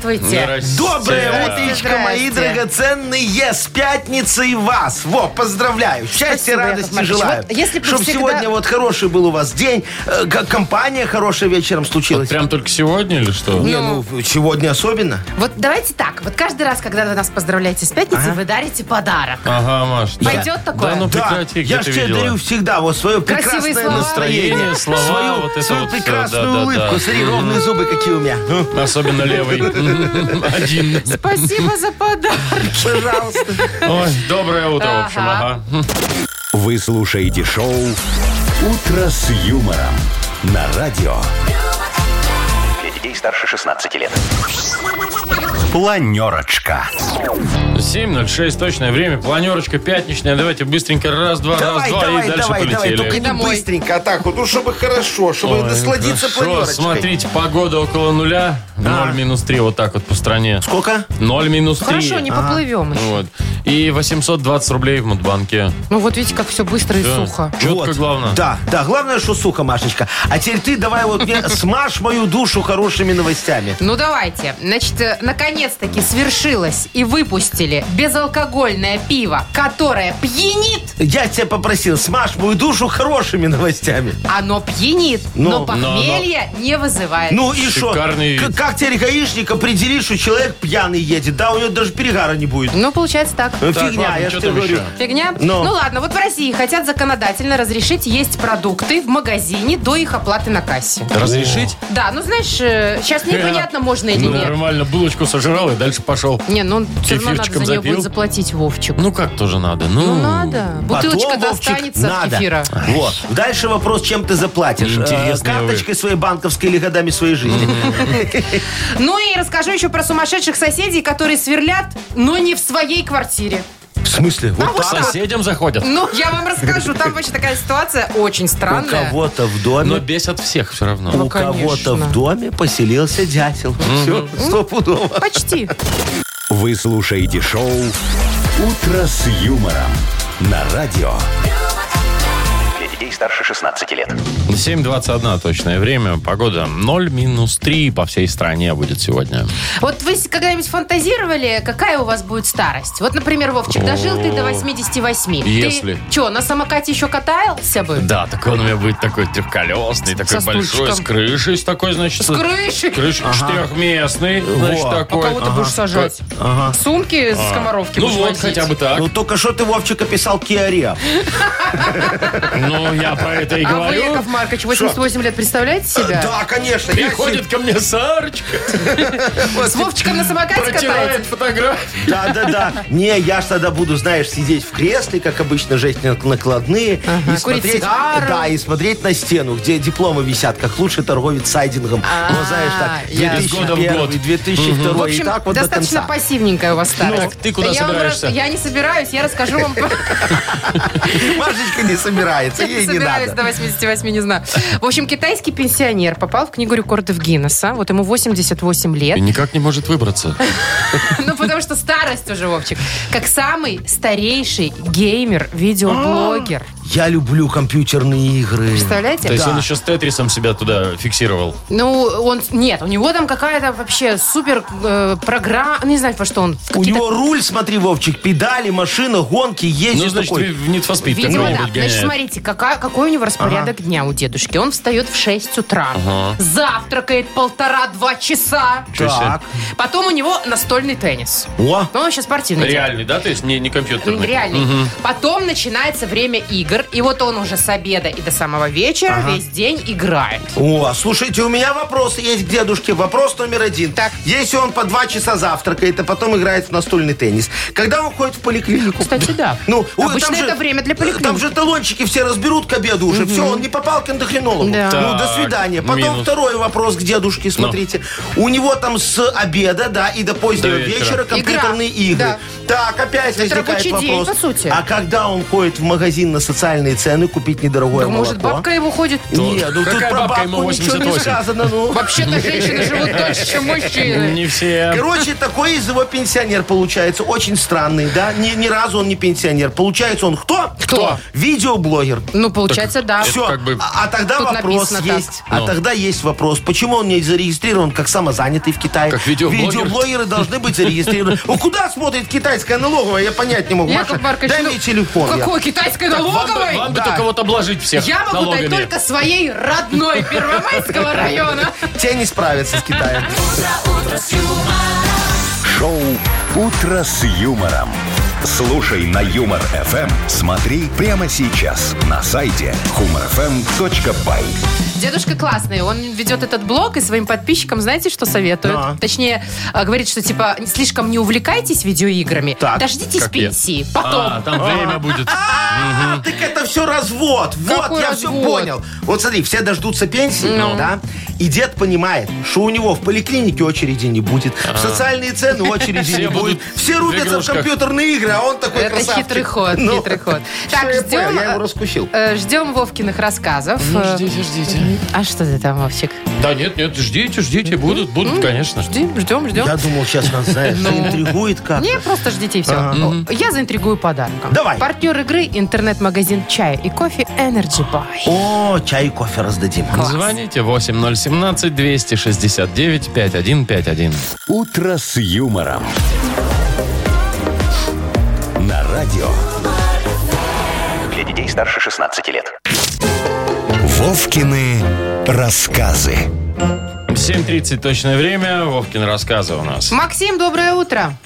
Здрасте. Доброе утречко, мои Здрасте. драгоценные, с пятницей вас. Во, поздравляю. Счастья, Яков радости Маркович. желаю. Вот если бы Чтоб всегда- сегодня вот хороший был у вас день, э, как компания хорошая вечером Вот случилась. прям только сегодня или что? Не, ну, сегодня особенно. Вот давайте так. Вот каждый раз, когда вы нас поздравляете с пятницей, вы дарите подарок. Ага, Маш. да. Пойдет такое? Да, ну Да, прекрати, где я ж ты тебе видела? дарю всегда вот свое Красивые прекрасное слова. настроение. Настроение, слова, свою, вот это свою вот всё, прекрасную да, да, улыбку. да. Смотри, ровные зубы какие у меня. Особенно левый. Один. Спасибо за подарок. Пожалуйста. Ой, доброе утро, в общем, Ага. ага. Вы слушаете шоу «Утро с юмором» на радио. Для детей старше 16 лет. Планерочка. 7.06, точное время, планерочка пятничная. Давайте быстренько раз-два, Давай, раз-два давай, и дальше давай, давай, полетели. только не Домой. быстренько, а так вот, ну, чтобы хорошо, чтобы Ой, насладиться хорошо. планерочкой. Смотрите, погода около нуля, 0 минус 3, вот так вот по стране. Сколько? 0 минус 3. Хорошо, не поплывем еще. Вот. И 820 рублей в Мудбанке. Ну вот видите, как все быстро и Да. сухо. Четко Вот. главное. Да, да, главное, что сухо, Машечка. А теперь ты давай вот мне смажь мою душу хорошими новостями. Ну давайте. Значит, э, наконец-таки свершилось и выпустили безалкогольное пиво, которое пьянит. Я тебя попросил, смажь мою душу хорошими новостями. Оно пьянит, Ну, но похмелье не вызывает. Ну и что? Шикарный вид. Как теперь гаишник определит, что человек пьяный едет? Да, у него даже перегара не будет. Ну, получается так. Ну, Так, Фигня, ладно, я что же тебе там говорю. еще? Фигня? Но. Ну ладно, вот в России хотят законодательно разрешить есть продукты в магазине до их оплаты на кассе. Разрешить? Да, ну знаешь, сейчас непонятно, можно или Ну, нет. нормально, булочку сожрал и дальше пошел. Не, ну все равно надо Кефирчиком за нее запил? будет заплатить Вовчик. Ну как тоже надо? Ну, Ну надо. Бутылочка Потом, Вовчик, достанется от надо. кефира. Вот. Дальше вопрос, чем ты заплатишь. Интересные Э, Карточкой своей банковской или годами своей жизни? Ну и расскажу еще про сумасшедших соседей, которые сверлят, но не в своей квартире. В смысле? А Вот вот К так? соседям заходят. Ну, я вам расскажу. Там вообще такая ситуация очень У странная. кого-то в Но доме бесят всех все равно. Ну, у кого-то в доме поселился дятел. Все, стопудово. Почти. Вы слушаете шоу «Утро с юмором» на радио. Детей старше 16 лет. 7.21 точное время. Погода 0 минус 3 по всей стране будет сегодня. Вот вы когда-нибудь фантазировали, какая у вас будет старость? Вот, например, Вовчик, дожил ты до 88. Если. Ты что, на самокате еще катался бы? Да, такой он у меня будет такой трехколесный, такой большой, с крышей, с такой, значит... С крышей? Крышка четырехместный, значит, Во. А такой. кого ты будешь сажать? Сумки с скоморовки Ну вот, хотя бы так. Ну только что ты, Вовчик, описал Киариа. Ну, я про это и А вы, говорю. Яков Маркович, 88 лет, представляете себя? Да, конечно. я Приходит ко мне Сарочка, С Вовчиком на самокате протирает катается? фотографии. Да, да, да. Не, я ж тогда буду, знаешь, сидеть в кресле, как обычно, жесть на- накладные. И курить смотреть, сигару. да, и смотреть на стену, где дипломы висят, как лучший торговец сайдингом. А, ну, знаешь, так, ясно. Из года в год. 2001, 2002, В общем, и так вот до достаточно конца. пассивненькая у вас старость. Ну, ты куда Я вам собираешься? Я не собираюсь, я расскажу вам. Машечка не собирается, ей не надо. до 88, не знаю. В общем, китайский пенсионер попал в книгу рекордов Гиннесса. Вот ему 88 лет. И никак не может выбраться. Ну, потому что старость уже, Вовчик. Как самый старейший геймер-видеоблогер. Я люблю компьютерные игры. Представляете? То есть Да. он еще с Тетрисом себя туда фиксировал. Ну, он... Нет, у него там какая-то вообще супер э, программа... Не знаю, во что он. У него руль, смотри, Вовчик, педали, машина, гонки, ездит Ну, значит, такой. в Need for Speed Видимо, да. Значит, смотрите, какая, какой у него распорядок дня у дедушки. Он встает в 6 утра, завтракает полтора-два часа. Чё себе. Так. Потом у него настольный теннис. О, Ну, он еще спортивный. делает. Реальный, да? То есть не, не компьютерный? Реальный. Потом начинается время игр, и вот он уже с обеда и до самого вечера весь день играет. О, слушайте, у меня вопросы есть к дедушке. Вопрос номер один. Так. Если он по два часа завтракает, а потом играет в настольный теннис, когда он ходит в поликлинику? Кстати, да. Ну, ой, Обычно там же- это время для поликлиники. Там же талончики все разберут к обеду уже. Все, он не попал к эндокринологу. Да. Ну, до свидания. Потом минус. второй вопрос к дедушке, смотрите. У него там с обеда, да, и до позднего До вечера. вечера компьютерные игры. Да. Так, опять возникает рабочий день, вопрос. по сути. А когда он ходит в магазин на социальные цены купить недорогое Да, может, молоко? бабка его ходит? Не, ну тут про бабку ничего не 88. сказано, ну. Вообще-то женщины живут дольше, чем мужчины. Не все. Короче, такой из его пенсионер получается. Очень странный, да? Ни, ни разу он не пенсионер. Получается он кто? Кто? Видеоблогер. Ну, получается, да. Все. как бы- а, а тогда Тут вопрос написано так. есть. А Ну. тогда есть вопрос. Почему он не зарегистрирован как самозанятый в Китае? Как видеоблогер? Видеоблогеры должны быть зарегистрированы. Ну, куда смотрит китайская налоговая? Я понять не могу. Яков Маша, Маркович, дай ну, мне телефон. Какой китайской налоговой? вам бы Да. только вот обложить всех Я могу дать только своей родной Первомайского района. Те не справятся с Китаем. Шоу «Утро с юмором». Слушай на Юмор ФМ. Смотри прямо сейчас на сайте humorfm.by. Дедушка классный, он ведет этот блог и своим подписчикам, знаете, что советует? Да. Точнее, э, говорит, что типа слишком не увлекайтесь видеоиграми, Так. дождитесь Как я. пенсии, потом. А, там время будет. А, так это все развод. Вот, я все понял. Вот смотри, все дождутся пенсии, Ну. да? И дед понимает, что у него в поликлинике очереди не будет, в социальные цены очереди не будет. Все рубятся в компьютерные игры, а он такой Это красавчик. хитрый ход, Ну. хитрый ход. Так, я понял, ждем, я его э, раскусил. э, ждем Вовкиных рассказов. Э, Ждите, ждите. А что ты там, Вовчик? Да нет, нет, ждите, ждите. Будут, будут, конечно. Ждем, ждем, ждем. Я думал, сейчас нас, знаешь, заинтригует как. Не, просто ждите и все. Я заинтригую подарком. Давай. Партнер игры интернет-магазин чая и кофе Energy Buy. О, чай и кофе раздадим. Звоните 8017-269-5151. «Утро с юмором». На радио. Для детей старше 16 лет. Вовкины рассказы. 7.30 точное время. Вовкин рассказы у нас. Максим, доброе утро.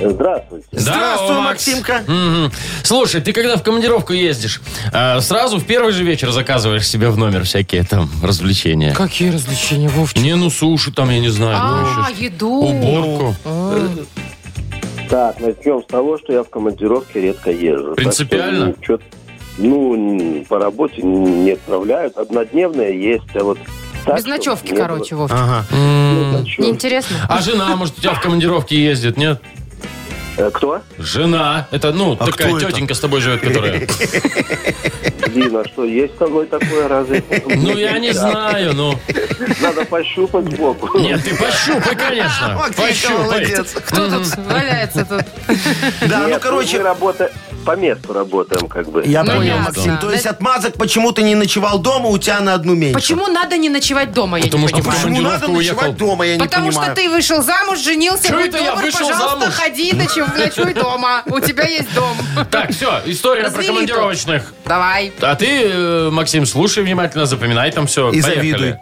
Здравствуйте. Здравствуй, Макс. Максимка. Мгм. Слушай, ты когда в командировку ездишь, а, сразу в первый же вечер заказываешь себе в номер всякие там развлечения? Какие развлечения, Вовчик? Не, ну суши там, я не знаю. ну, А, еще еду. Уборку. Так, начнем с того, что я в командировке редко езжу. Принципиально? Так что, ну, ну, по работе не отправляют. Однодневные есть, а вот... так, Без ночевки, короче, Вовчик. Ага. было М, ночевки. Неинтересно? А жена, может, у тебя в командировке ездит, нет? Э, Кто? Жена. Это, ну, А такая кто это? тетенька с тобой живет, которая... Дина, что, есть со мной такое разве? Ну, я не знаю, ну... Надо пощупать сбоку. Нет, ты пощупай, конечно. Пощупай. молодец. Кто тут валяется тут? Да, ну, короче, по месту работаем, как бы. я Ну, понял, ясно. Максим. То есть отмазок, почему ты не ночевал дома, у тебя на одну меньше. Почему надо не ночевать дома, я Потому не что понимаю. почему? Надо командировку ночевать уехал. дома, я не Потому понимаю. что ты вышел замуж, женился, Чё будь это я добр, вышел пожалуйста, замуж? ходи, ночуй, ночуй дома. У тебя есть дом. Так, все, история про Развели командировочных. Давай. А ты, э, Максим, слушай внимательно, запоминай там все. И завидуй.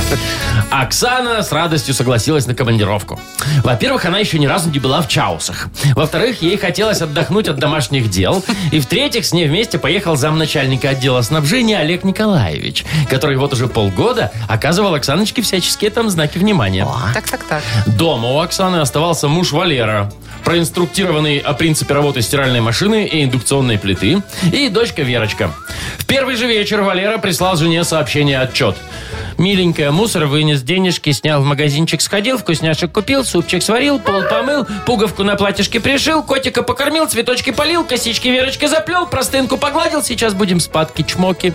Оксана с радостью согласилась на командировку. Во-первых, она еще ни разу не была в Чаусах. Во-вторых, ей хотелось отдохнуть от домашних дел. И в-третьих, с ней вместе поехал замначальника отдела снабжения Олег Николаевич, который вот уже полгода оказывал Оксаночке всяческие там знаки внимания. Так, так, так. Дома у Оксаны оставался муж Валера, проинструктированный о принципе работы стиральной машины и индукционной плиты, и дочка Верочка. В первый же вечер Валера прислал жене сообщение отчет. Миленькая, мусор вынес, денежки снял, в магазинчик сходил, вкусняшек купил, супчик сварил, пол помыл, пуговку на платьишке пришил, котика покормил, цветочки полил, косички Верочки заплел, простынку погладил, сейчас будем спадки-чмоки.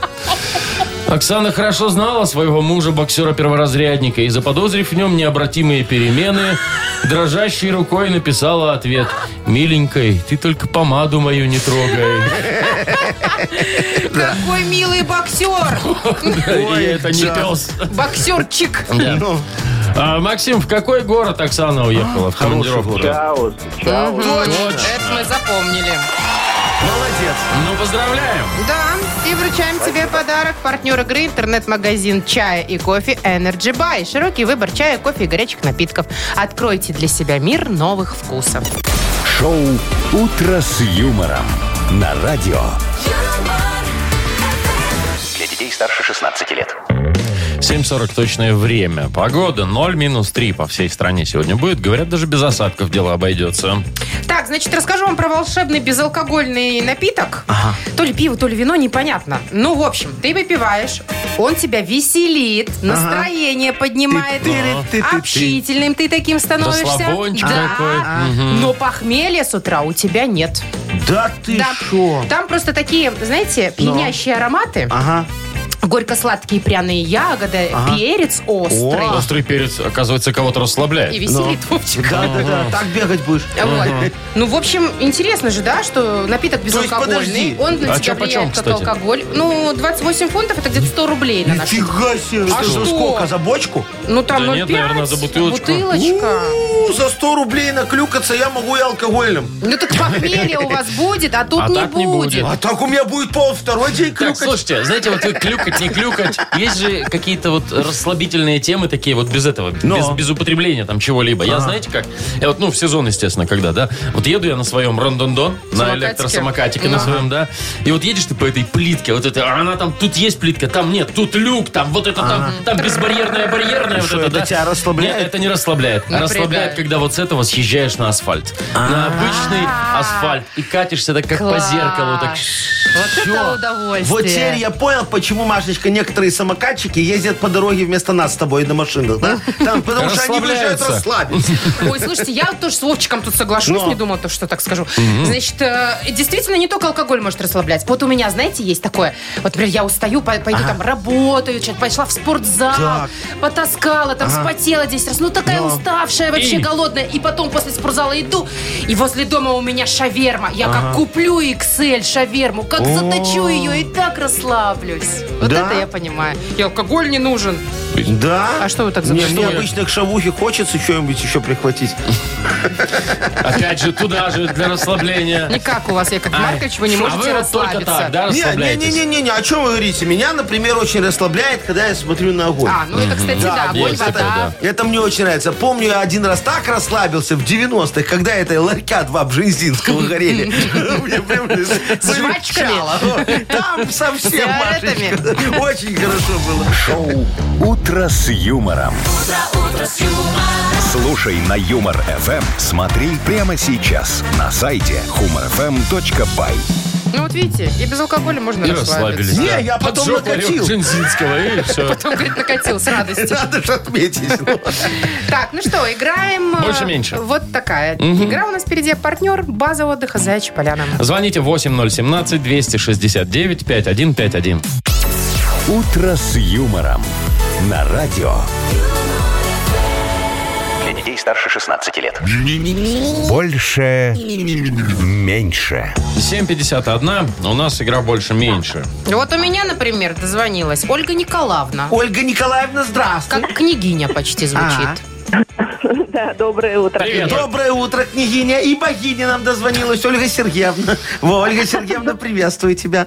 Оксана хорошо знала своего мужа-боксера-перворазрядника и, заподозрив в нем необратимые перемены, дрожащей рукой написала ответ. «Миленькой, ты только помаду мою не трогай». Какой милый боксер. И это не пес. Боксерчик. Ну, А, Максим, в какой город Оксана уехала в командировку? Чаус, чаус. Это мы запомнили. Молодец. Ну, поздравляем. Да, и вручаем тебе подарок. Партнер игры интернет-магазин чая и кофе Energy Buy. Широкий выбор чая, кофе и горячих напитков. Откройте для себя мир новых вкусов. Шоу «Утро с юмором» на радио. Для детей старше 16 лет. 7.40 точное время. Погода 0 минус 3 по всей стране сегодня будет. Говорят, даже без осадков дело обойдется. Так, значит, расскажу вам про волшебный безалкогольный напиток. То ли пиво, то ли вино, непонятно. Ну, в общем, ты выпиваешь, он тебя веселит, настроение поднимает, Ты-ты-ты-ты-ты. общительным ты таким становишься. Да. такой. Но похмелья с утра у тебя нет. Да ты Да. шо? Там просто такие, знаете, пьянящие ароматы. Ага. Горько-сладкие пряные ягоды, перец острый. О. Острый перец, оказывается, кого-то расслабляет. И веселит Вовчик. Да, да, да. Так бегать будешь. Вот. Ну, в общем, интересно же, да, что напиток безалкогольный. подожди. Он на А тебя чё, почем, влияет как кстати? алкоголь. Ну, 28 фунтов это где-то 100 рублей на наши. Нифига себе. А Что за что? сколько? За бочку? Ну, там Да 0,5. нет, наверное, за бутылочку. Бутылочка. У, За 100 рублей наклюкаться я могу и алкогольным. Ну, так похмелье у вас будет, а тут А не так не будет. будет. А так у меня будет пол второй день Так, клюкать. слушайте, знаете, вот вы клюкать, не клюкать, есть же какие-то вот расслабительные темы такие вот без этого, Но. без, без употребления там чего-либо. Я знаете как? Я вот, ну, в сезон, естественно, когда, да, вот еду я на своем рондондон, на Самокатике. электросамокатике на Ага. своем, да, и вот едешь ты по этой плитке, вот это, а она там, тут есть плитка, там нет, тут люк, там вот это там, там безбарьерная, барьерная, вот что, это, это да. тебя расслабляет? Нет, это не расслабляет. А Напрягает. расслабляет, когда вот с этого съезжаешь на асфальт. На обычный асфальт. И катишься так, как по Класс. зеркалу, так Вот это удовольствие. Вот теперь я понял, почему, Машечка, некоторые самокатчики ездят по дороге вместо нас с тобой на машинах, да? Там, потому что они выезжают Расслабляются. расслабиться. Ой, слушайте, я тоже с Вовчиком тут соглашусь, Но. не думала, то, что так скажу. Значит, э, действительно, не только алкоголь может расслаблять. Вот у меня, знаете, есть такое. Вот, например, я устаю, по- пойду там работаю, пошла в спортзал, Так. потаскала, там спотела 10 раз. Ну, такая уставшая, вообще И? голодная. И потом после спортзала иду, и возле дома у меня шаверма. Я как куплю XL шаверму, как заточу ее и так расслаблюсь. Вот Да? это я понимаю. И алкоголь не нужен. Да? А что вы так Мне, мне обычно к шавухе хочется что-нибудь еще прихватить. Опять же, туда же для расслабления. Никак у вас, Яков Маркович, вы не а можете вы вот только расслабиться. так, да, расслабляетесь? Не-не-не, о чем вы говорите? Меня, например, очень расслабляет, когда я смотрю на огонь. А, ну это, кстати, Да, огонь, есть такое, вода. Это мне очень нравится. Помню, я один раз так расслабился в 90-х, когда это ларька два бжезинского горели. Мне прям жвачками? полегчало. Там совсем, Сигаретами? Машечка. Очень хорошо было. Шоу «Утро с юмором». Слушай на Юмор ФМ. Смотри прямо сейчас на сайте humorfm.by. Ну вот видите, и без алкоголя можно И расслабиться. расслабились. Не, да. я потом Поджег накатил. ларек Джинсинского, и все. Потом, говорит, накатил с радостью. Надо же отметить. Так, ну что, играем... э, Больше-меньше. Вот такая. Игра у нас впереди. Партнер, база отдыха Заячья Поляна. Звоните 8017-269-5151. «Утро с юмором» на радио. Для детей старше 16 лет. Больше. Меньше. 7.51. У нас игра больше-меньше. Вот у меня, например, дозвонилась Ольга Николаевна. Ольга Николаевна, здравствуй. Как княгиня почти звучит. Да, доброе утро. Привет. Доброе утро, княгиня. И богиня нам дозвонилась, Ольга Сергеевна. Во, Ольга Сергеевна, приветствую тебя.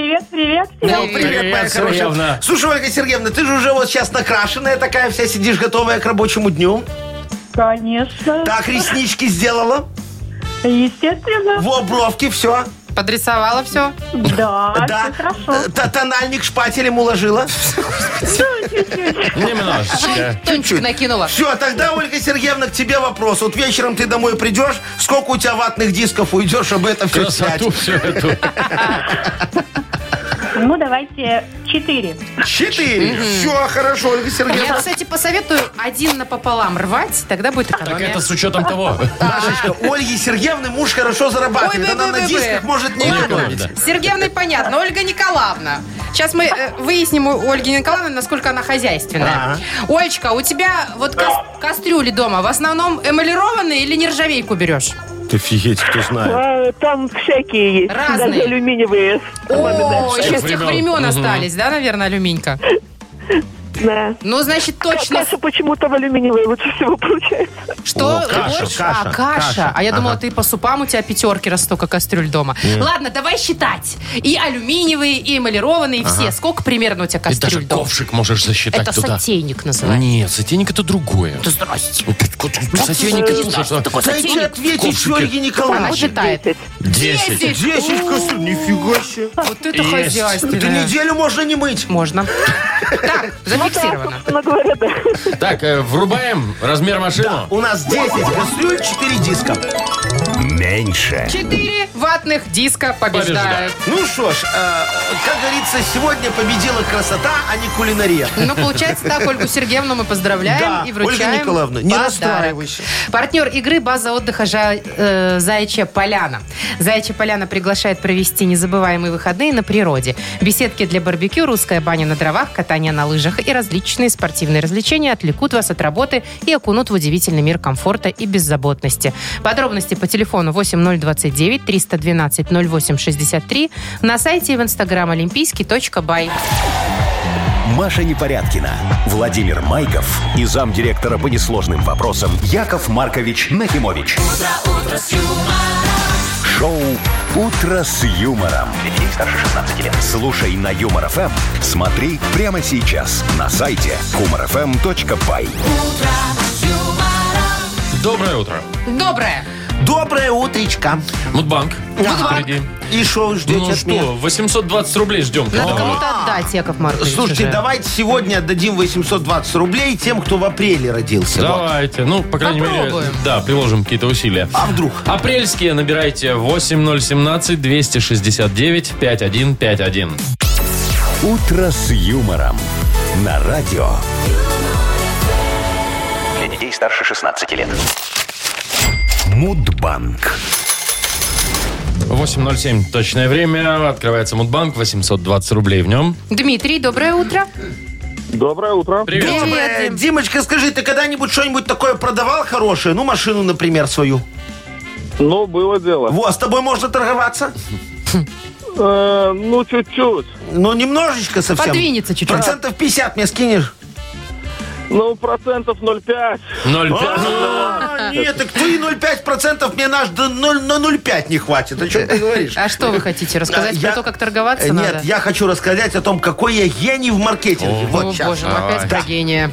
Привет, привет. Ну, Привет, привет, моя Сергеевна. хорошая. Слушай, Ольга Сергеевна, ты же уже вот сейчас накрашенная такая вся, сидишь готовая к рабочему дню. Конечно. Так, реснички сделала. Естественно. Во, бровки, все. Подрисовала все? Да, Да. все хорошо. Т- Тональник шпателем уложила. Немножечко. Тончик накинула. Все, тогда, Ольга Сергеевна, к тебе вопрос. Вот вечером ты домой придешь, сколько у тебя ватных дисков уйдешь, чтобы это все снять? Красоту всю эту. Ну, давайте четыре. Четыре. Все, хорошо, Ольга Я, Сергеевна. кстати, посоветую один напополам рвать, тогда будет Так экономия. это с учетом того. Машечка, у Ольги Сергеевны муж хорошо зарабатывает. Ой, Она на дисках может не Ладно. С Сергеевной понятно. Ольга Николаевна. Сейчас мы э, выясним у Ольги Николаевны, насколько она хозяйственная. Олечка, у тебя вот кас- кастрюли дома в основном эмалированные или нержавейку берешь? Ты офигеть, кто знает. А, там всякие есть. Разные. Даже алюминиевые. О, еще с тех времен. остались, да, наверное, алюминька? Да. Ну, значит, точно. Каша почему-то в алюминиевой лучше всего получается. Что? О, каша, Борщ? каша, а, каша. каша. А я думала, Ага. ты по супам у тебя пятерки, раз столько кастрюль дома. Ладно, давай считать. И алюминиевые, и эмалированные, все. Сколько примерно у тебя И кастрюль даже дома? ковшик можешь засчитать Это туда. сотейник называется. Нет, сотейник это другое. Да здрасте. Ну, Сотейник ты это что? что такое Дайте ответить, ковшике. Ольге Она Николаевне. считает. Десять. Десять кастрюль, нифига себе. Вот это. Это хозяйственное. неделю можно не мыть. Можно. Так, зафиксировано. Собственно говоря, да. Так, э, врубаем размер машину. У нас 10 кастрюль, 4 диска. Меньше. Четыре ватных диска побеждают. Ну что ж, э, как говорится, сегодня победила красота, а не кулинария. Ну, получается так, Ольгу Сергеевну мы поздравляем Да, и вручаем Ольга Николаевна, не подарок. расстраивайся. Партнер игры «База отдыха Жа- э, Заячья Поляна». Заячья Поляна приглашает провести незабываемые выходные на природе. Беседки для барбекю, русская баня на дровах, катание на лыжах и различные спортивные развлечения отвлекут вас от работы и окунут в удивительный мир комфорта и беззаботности. Подробности по телефону 8029 312 0863 на сайте и в инстаграм олимпийский.бай. Маша Непорядкина, Владимир Майков и замдиректора по несложным вопросам Яков Маркович Нахимович. Шоу Утро с юмором. Для детей старше 16 лет. Слушай на Юмор ФМ. Смотри прямо сейчас на сайте humorfm.by. Доброе утро. Доброе! Доброе утречко. Мудбанк. Мудбанк. Впереди. И что вы ждете Ну от меня? что, 820 рублей ждем. Надо кому-то отдать, Яков Маркович. Слушайте, уже. давайте сегодня отдадим 820 рублей тем, кто в апреле родился. Вот. Давайте. Ну, по крайней мере, Попробуем. да, приложим какие-то усилия. А вдруг? Апрельские набирайте 8017-269-5151. Утро с юмором. На радио. Для детей старше 16 лет. Мудбанк. 8.07 точное время. Открывается Мудбанк. 820 рублей в нем. Дмитрий, доброе утро. Доброе утро. Привет. Привет. Дим. Димочка, скажи, ты когда-нибудь что-нибудь такое продавал хорошее? Ну, машину, например, свою. Ну, было дело. Во, с тобой можно торговаться? Э, ну, чуть-чуть. Ну, немножечко совсем. Подвинется чуть-чуть. Процентов 50 мне скинешь? Ну, процентов 0,5. 0,5. А, Нет, так твои 0,5% мне наш до 0 на 0,5 не хватит. О чем ты говоришь? А что вы хотите рассказать про то, как торговаться Э? Нет, я хочу рассказать о том, какой я гений в маркетинге. Вот сейчас. боже мой, опять про гения.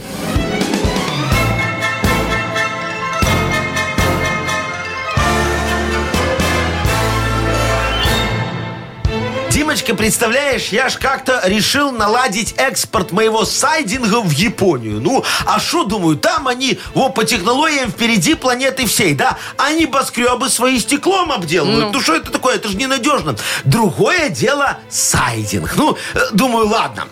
Димочка, представляешь, я ж как-то решил наладить экспорт моего сайдинга в Японию. Ну, а что, думаю, там они, во, по технологиям впереди планеты всей, да? Они небоскребы свои стеклом обделывают. Ну, что это такое? Это же ненадежно. Другое дело сайдинг. Ну, э, думаю, ладно.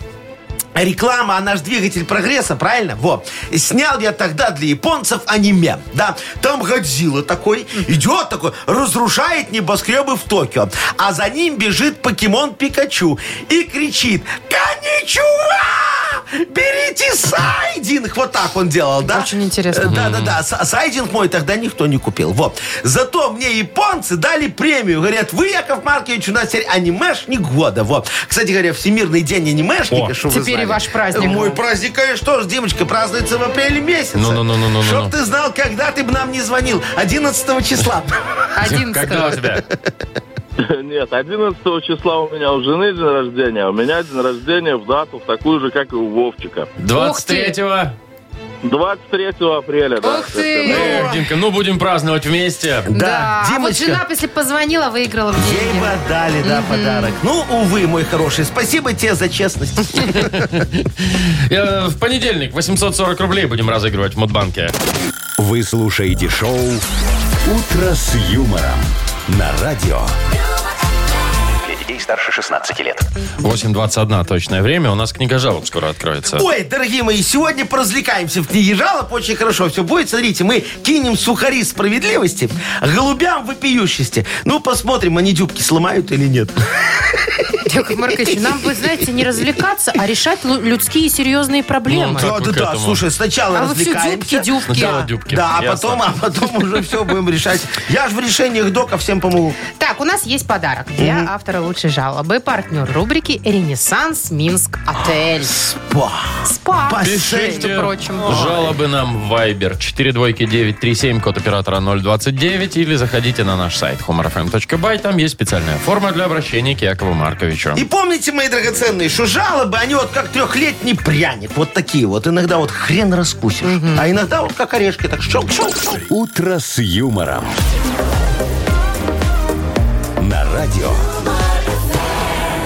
Реклама, она же двигатель прогресса, правильно? Во. Снял я тогда для японцев аниме, да. Там Годзилла такой, идет такой, разрушает небоскребы в Токио. А за ним бежит покемон Пикачу и кричит «Коничуа! Берите сайдинг!» Вот так он делал, да? Очень интересно. Э, Да-да-да, сайдинг мой тогда никто не купил. Вот. Зато мне японцы дали премию. Говорят, вы, Яков Маркович, у нас теперь анимешник года. Вот. Кстати говоря, Всемирный день анимешника, О, что вы теперь и ваш праздник. Мой праздник, конечно, тоже, Димочка, празднуется в апреле месяце. Ну-ну-ну-ну-ну-ну. Чтоб ты знал, когда ты бы нам не звонил. 11 числа. 11 Когда у тебя? Нет, 11 числа у меня у жены день рождения. а У меня день рождения в дату, в такую же, как и у Вовчика. 23-го. 23 апреля, да. Ух ты! Эх, Димка, ну будем праздновать вместе. Да, а вот Димочка. жена, если позвонила, выиграла Ей деньги. бы отдали, да, подарок. Ну, увы, мой хороший, спасибо тебе за честность. Э, В понедельник 840 рублей будем разыгрывать в Мудбанке. Вы слушаете шоу Утро с юмором. На радио. Для детей старше 16 лет. 8.21 точное время. У нас книга жалоб скоро откроется. Ой, дорогие мои, сегодня поразвлекаемся в книге жалоб. Очень хорошо все будет. Смотрите, мы кинем сухари справедливости, голубям вопиющести. Ну, посмотрим, они дюбки сломают или нет. Яков Маркович, нам бы, знаете, не развлекаться, а решать лю- людские серьезные проблемы. Ну, Как Да, вы да, к да. этому? Слушай, сначала а вы все развлекаемся. дюбки, дюбки. Сначала дюбки. Да, а Ясно. потом, а потом уже все будем решать. Я же в решениях дока всем помогу. Так, у нас есть подарок для автора лучшей жалобы. Партнер рубрики «Ренессанс Минск Отель». Спа. Спа, Бассейн. между прочим. Жалобы нам в Viber 42937, код оператора 029, или заходите на наш сайт humorfm.by. Там есть специальная форма для обращения к Якову Марковичу. И помните, мои драгоценные, что жалобы, они вот как трехлетний пряник. Вот такие вот. Иногда вот хрен раскусишь. А иногда вот как орешки. Так щелк-щелк. «Утро с юмором». На радио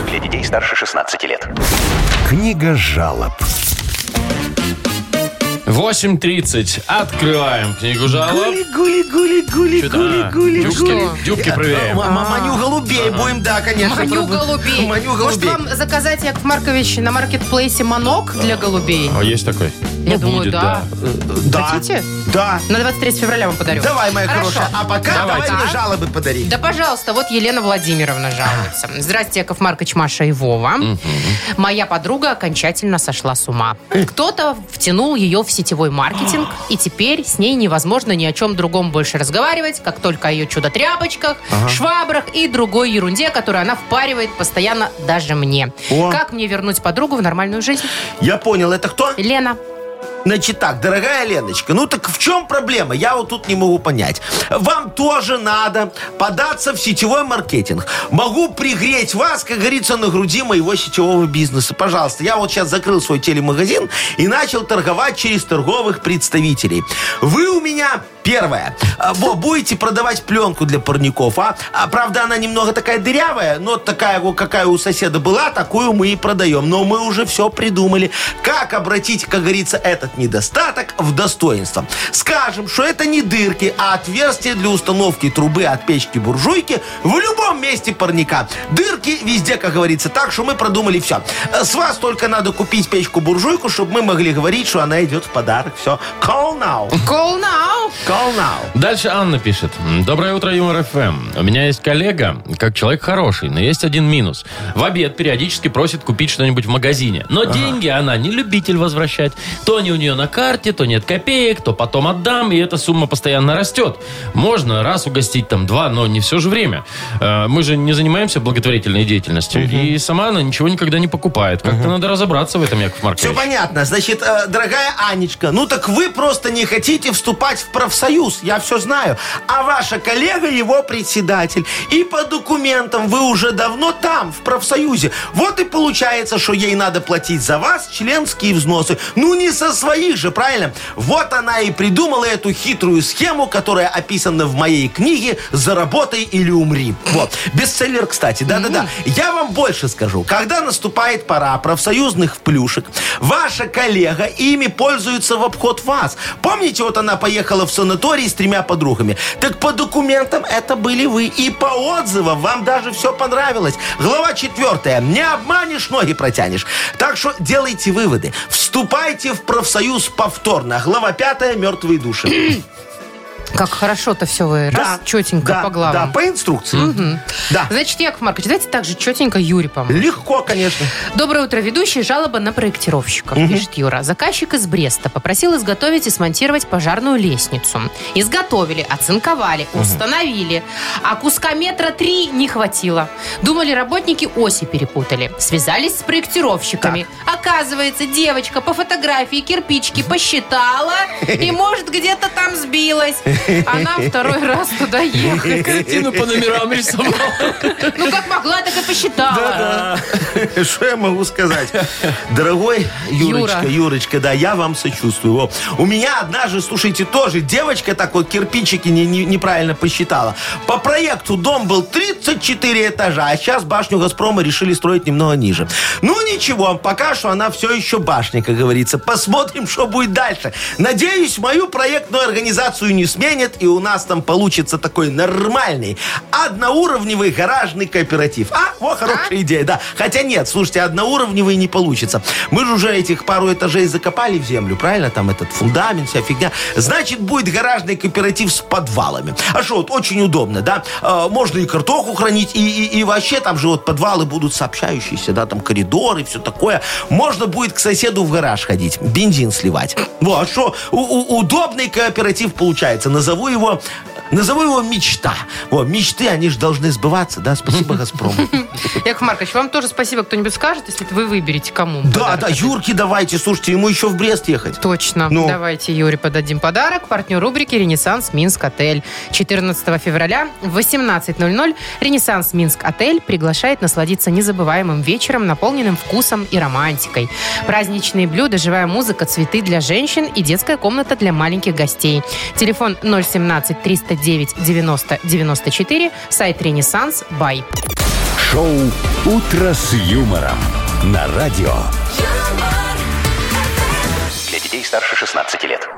Для детей старше 16 лет. «Книга жалоб». 8.30. Открываем книгу жалоб. Гули, гули, гули, гули, гули, а, гули, дюбки, гули. дюбки проверяем. М- м- Маню голубей будем, да, конечно. Маню пробовать. голубей. Маню Может, голубей. вам заказать, Яков Маркович, на маркетплейсе манок для голубей? А есть такой? Я Ну, думаю, будет, да. Да. Хотите? Да. На 23 февраля вам подарю. Давай, моя Хорошо. хорошая. А пока Давайте. давай мне жалобы подари. Да, пожалуйста, вот Елена Владимировна жалуется. Здрасте, Яков Маркович, Маша и Вова. Моя подруга окончательно сошла с ума. Кто-то втянул ее в сетевой маркетинг, и теперь с ней невозможно ни о чем другом больше разговаривать, как только о ее чудо-тряпочках, швабрах и другой ерунде, которую она впаривает постоянно даже мне. О. Как мне вернуть подругу в нормальную жизнь? Я понял, это кто? Лена. Значит так, дорогая Леночка, ну так в чем проблема? Я вот тут не могу понять. Вам тоже надо податься в сетевой маркетинг. Могу пригреть вас, как говорится, на груди моего сетевого бизнеса. Пожалуйста, я вот сейчас закрыл свой телемагазин и начал торговать через торговых представителей. Вы у меня Первое. А, Во, будете продавать пленку для парников, а? а? Правда, она немного такая дырявая, но такая, какая у соседа была, такую мы и продаем. Но мы уже все придумали. Как обратить, как говорится, этот недостаток в достоинство. Скажем, что это не дырки, а отверстие для установки трубы от печки-буржуйки в любом месте парника. Дырки везде, как говорится, так, что мы продумали все. С вас только надо купить печку-буржуйку, чтобы мы могли говорить, что она идет в подарок. Все. Call now. Call now. Call now. Дальше Анна пишет. Доброе утро, Юмор ФМ. У меня есть коллега, как человек хороший, но есть один минус. В обед периодически просит купить что-нибудь в магазине. Но деньги она не любитель возвращать. То они у нее на карте, то нет копеек, то потом отдам, и эта сумма постоянно растет. Можно раз угостить там два, но не все же время. Э, Мы же не занимаемся благотворительной деятельностью. И сама она ничего никогда не покупает. Как-то надо разобраться в этом, Яков Маркович. Все понятно. Значит, э, дорогая Анечка, ну так вы просто не хотите вступать в профсоюз, я все знаю. А ваша коллега его председатель. И по документам вы уже давно там, в профсоюзе. Вот и получается, что ей надо платить за вас членские взносы. Ну не со своих же, правильно? Вот она и придумала эту хитрую схему, которая описана в моей книге «Заработай или умри». Вот. Бестселлер, кстати, да-да-да. Я вам больше скажу. Когда наступает пора профсоюзных плюшек, ваша коллега ими пользуется в обход вас. Помните, вот она поехала в санаторий с тремя подругами? Так по документам это были вы. И по отзывам вам даже все понравилось. Глава четвертая. Не обманешь, ноги протянешь. Так что делайте выводы. Вступайте в профсоюз повторно. Глава пятая. Мертвые души. Как хорошо-то все вы раз, четенько да, по главам. Да, по инструкции. Да. Значит, Яков Маркович, давайте так же четенько Юре поможем. Легко, конечно. Доброе утро, ведущий. Жалоба на проектировщиков, пишет Юра. Заказчик из Бреста попросил изготовить и смонтировать пожарную лестницу. Изготовили, оцинковали, установили. А куска метра три не хватило. Думали, работники оси перепутали. Связались с проектировщиками. Оказывается, девочка по фотографии кирпичики посчитала и, может, где-то там сбилась. Она второй раз туда ехать. Картину по номерам рисовала. Ну, как могла, так и посчитала. Что я могу сказать? Дорогой Юрочка. Юрочка, да, я вам сочувствую. Во. У меня однажды, слушайте, тоже девочка так вот кирпичики не- не- неправильно посчитала. По проекту дом был 34 этажа, а сейчас башню Газпрома решили строить немного ниже. Ну ничего, пока что она все еще башня, как говорится. Посмотрим, что будет дальше. Надеюсь, мою проектную организацию не сменят, и у нас там получится такой нормальный, одноуровневый гаражный кооператив. А, вот хорошая идея, да. Хотя нет, слушайте, одноуровневый не получится. Мы же уже этих пару этажей закопали в землю, правильно? Там этот фундамент, вся фигня. Значит, будет гаражный кооператив с подвалами. А что, вот очень удобно, да? Э, можно и картоху хранить, и, и, и вообще там же вот подвалы будут сообщающиеся, да, там коридоры, все такое. Можно будет к соседу в гараж ходить, бензин сливать. Вот, а что, удобный кооператив получается. Назову его Назову его мечта. Во, мечты, они же должны сбываться, да? Спасибо, Газпром. Яков Маркович, вам тоже спасибо, кто-нибудь скажет, если вы выберете кому. Да, да. Юрке давайте, слушайте, ему еще в Брест ехать. Точно. Ну. Давайте Юре подадим подарок. Партнер рубрики «Ренессанс Минск Отель». 14 февраля в 18.00 «Ренессанс Минск Отель» приглашает насладиться незабываемым вечером, наполненным вкусом и романтикой. Праздничные блюда, живая музыка, цветы для женщин и детская комната для маленьких гостей. Телефон 017 309 90 94, сайт «Ренессанс Бай». Шоу «Утро с юмором» на радио. Для детей старше 16 лет.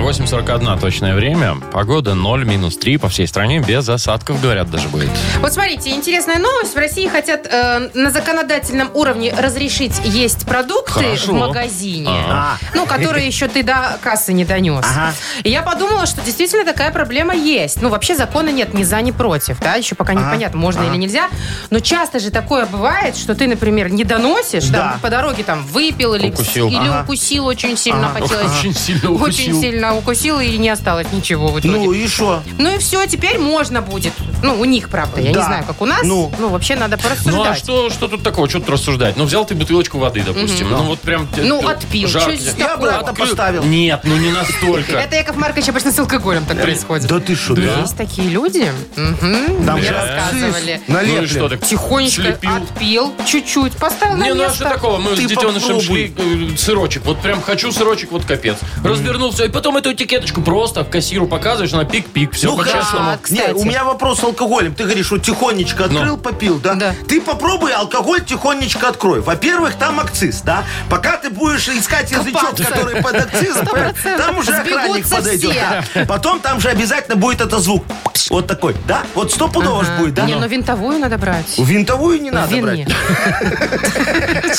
8.41 точное время. Погода 0, минус 3 по всей стране. Без осадков, говорят, даже будет. Вот смотрите, интересная новость. В России хотят э, на законодательном уровне разрешить есть продукты Хорошо. в магазине, А. ну, которые еще ты до кассы не донес. Ага. И я подумала, что действительно такая проблема есть. Ну, вообще закона нет ни за, ни против, да, еще пока непонятно, можно или нельзя. Но часто же такое бывает, что ты, например, не доносишь, Да. там, по дороге там выпил или, Укусил. или укусил очень сильно хотелось. Очень сильно Очень укусил. Сильно укусил и не осталось ничего в итоге. Ну и что? Ну и все, теперь можно будет. Ну, у них, правда. Я Да. не знаю, как у нас. Ну. Ну, вообще надо порассуждать. Ну а что, что тут такого? Что тут рассуждать? Ну взял ты бутылочку воды, допустим. Ну вот прям... Ну, отпил. здесь И обратно Открыл. поставил. Нет, ну не настолько. Это, Яков Маркович, обычно с алкоголем так происходит. Да ты что, да? Есть такие люди. Там Мне рассказывали. акциз Ну налепли. что так? Тихонечко отпил, чуть-чуть, поставил на Не, ну а место. что такого? Мы с детенышем шли, э, сырочек. Вот прям хочу сырочек, вот капец. Развернулся, и потом эту этикеточку просто в кассиру показываешь, она пик-пик, все Ну хорошо. по-честному. Да, кстати. Не, у меня вопрос с алкоголем. Ты говоришь, вот тихонечко открыл, Ну. попил, да? Да. Ты попробуй алкоголь тихонечко открой. Во-первых, там акциз, да? Пока ты будешь искать язычок, Копаться. который под акцизом, там уже охранник Сбегутся подойдет. все. да. Потом там же обязательно будет этот звук. Вот такой, да? Вот стопудово ж Ага. будет, да? Не, ну винтовую надо брать. Винтовую не надо брать. нет.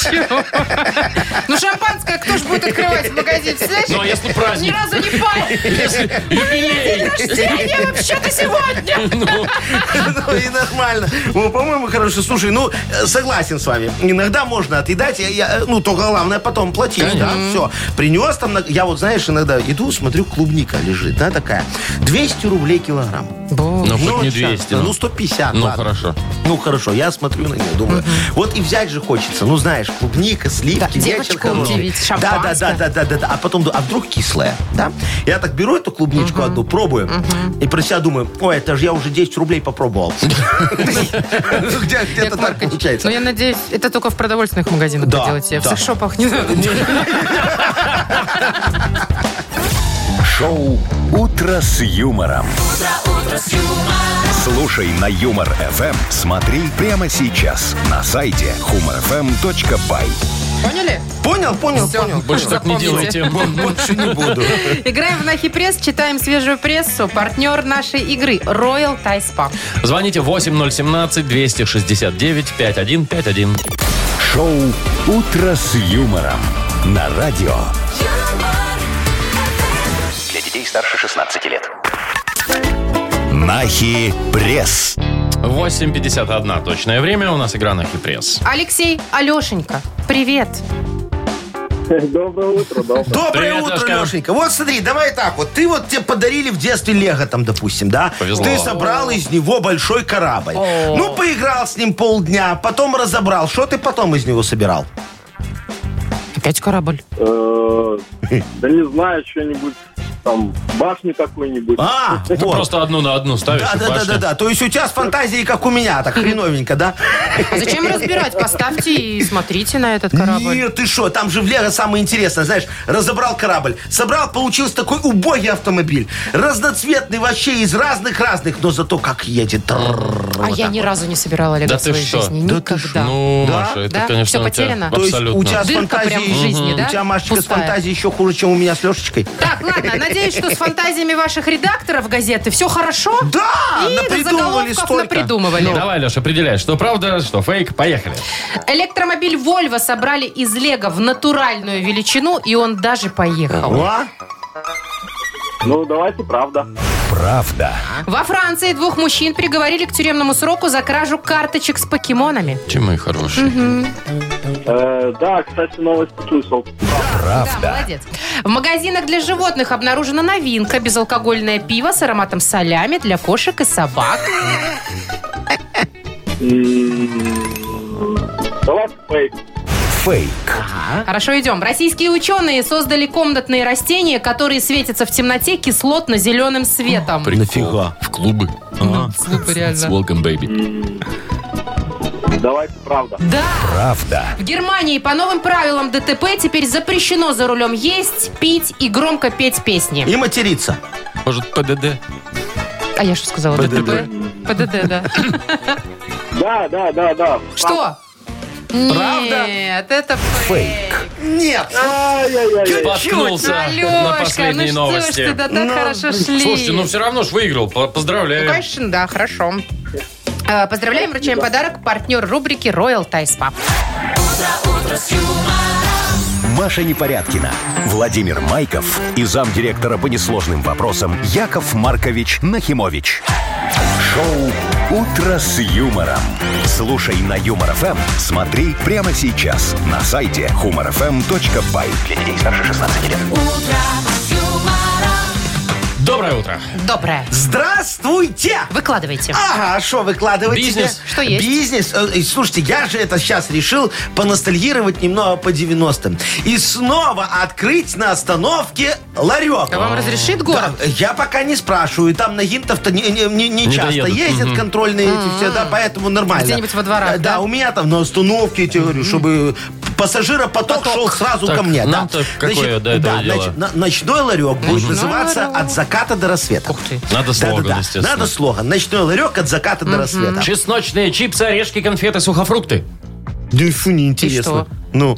Чего? Ну, шампанское кто ж будет открывать в магазине? Представляешь? Ну, а если Ни праздник? разу не пал. Юбилей! Рождение вообще-то сегодня. Ну и нормально. Ну, по-моему, хорошо. Слушай, ну, э, согласен с вами. Иногда можно отъедать, я- я, э, ну, только главное потом платить, да, все. Принес там, на- я вот, знаешь, иногда иду, смотрю, клубника лежит, да, такая. 200 рублей килограмм. Ну, хоть не щас, 200. Ну, ну. 150, Ну, ладно. хорошо. Ну, хорошо, я смотрю на нее, думаю, вот и взять же хочется. Ну, знаешь, клубника, сливки, Да, вечер девочку хороший. удивить, Да, да, да, шампанское. да, да, да, да. А потом, а вдруг кислая, да? Я так беру эту клубничку одну, пробую, и про себя думаю, ой, это же я уже 10 рублей попробовал. Где- Где-то так получается. Ну, я надеюсь, это только в продовольственных магазинах вы делаете. В секшопах не надо. Шоу «Утро с юмором». Слушай на Юмор ФМ. Смотри прямо сейчас на сайте humorfm.by. Поняли? Понял, понял, Всё. понял. Больше так не делайте. Больше не буду. Играем в Нахи Пресс, читаем свежую прессу. Партнер нашей игры Royal Thai Spa. Звоните 8017-269-5151. Шоу «Утро с юмором» на радио. Для детей старше 16 лет. Нахи пресс. 8.51 точное время. У нас игра на хипресс. Алексей Алешенька, привет. Доброе утро, доброе. Доброе Привет, утро, Лешка. Лешенька. Вот смотри, давай так вот. Ты вот тебе подарили в детстве Лего там, допустим, да? Повезло. Ты собрал из него большой корабль. Ну, поиграл с ним полдня, потом разобрал. Что ты потом из него собирал? Опять корабль. Э, Да не знаю, что-нибудь там, башни какой-нибудь. А, вот. просто одну на одну ставишь Да, и да, да, башня. да, да. То есть у тебя с фантазией, как у меня, так хреновенько, да? А зачем разбирать? Поставьте и смотрите на этот корабль. Нет, ты что, там же в Лего самое интересное, знаешь, разобрал корабль, собрал, получился такой убогий автомобиль, разноцветный вообще из разных-разных, но зато как едет. А я ни разу не собирала Лего в своей жизни. Да ты Никогда. Ну? Маша, это, конечно, тебя потеряно? То есть у тебя с фантазией, у тебя, Машечка, с фантазией еще хуже, чем у меня с Лешечкой. Так, ладно, надеюсь, что с фантазиями ваших редакторов газеты все хорошо. Да, И напридумывали столько. напридумывали. Давай, Леша, определяй, что правда, что фейк. Поехали. Электромобиль Volvo собрали из Лего в натуральную величину, и он даже поехал. А? Ну, давайте, правда. Правда. Во Франции двух мужчин приговорили к тюремному сроку за кражу карточек с покемонами. Чем мы хорошие. Э, да, кстати, новости слышал. Да, молодец. В магазинах для животных обнаружена новинка. Безалкогольное пиво с ароматом солями для кошек и собак. Фейк. Фейк. Хорошо, идем. Российские ученые создали комнатные растения, которые светятся в темноте кислотно-зеленым светом. Прикол. Нафига? В клубы. Слупы, реально. С welcome, baby. Давайте правда. Да. Правда. В Германии по новым правилам ДТП теперь запрещено за рулем есть, пить и громко петь песни. И материться. Может, ПДД? А я что сказала? ПДД. ДТП? ПДД, да. Да, да, да, да. Что? Правда? Нет, это фейк. Нет. Ай-яй-яй. Споткнулся на последней ну что ж новости. ты, да так хорошо шли. Слушайте, ну все равно ж выиграл. По- Ну, Поздравляю. конечно, да, хорошо. Э, Поздравляем, вручаем подарок партнер рубрики Royal Thai Spa. Маша Непорядкина, Владимир Майков и замдиректора по несложным вопросам Яков Маркович Нахимович. Шоу «Утро с юмором». Слушай на Юмор ФМ, смотри прямо сейчас на сайте humorfm.by. Для детей старше 16 лет. Доброе утро. Доброе. Здравствуйте! Выкладывайте. Ага, что выкладываете? Бизнес. Что есть? Бизнес. Э, Слушайте, я же это сейчас решил поностальгировать немного по 90-м. И снова открыть на остановке ларек. А вам разрешит город? Да, я пока не спрашиваю. Там на гинтов-то не, не- не- не Не часто доедут. ездят контрольные эти все, да, поэтому нормально. Где-нибудь во дворах, да? Да, у меня там на остановке, я тебе говорю, чтобы пассажиропоток Поток. шел сразу Так, ко мне. да. нам-то какое до этого да, дело? значит, на- ночной ларек будет называться ларек. «От заката до рассвета». Ух ты. Надо слоган, естественно. Надо слоган. Ночной ларек от заката до рассвета. Чесночные чипсы, орешки, конфеты, сухофрукты. Да и фу, неинтересно. что? Ну,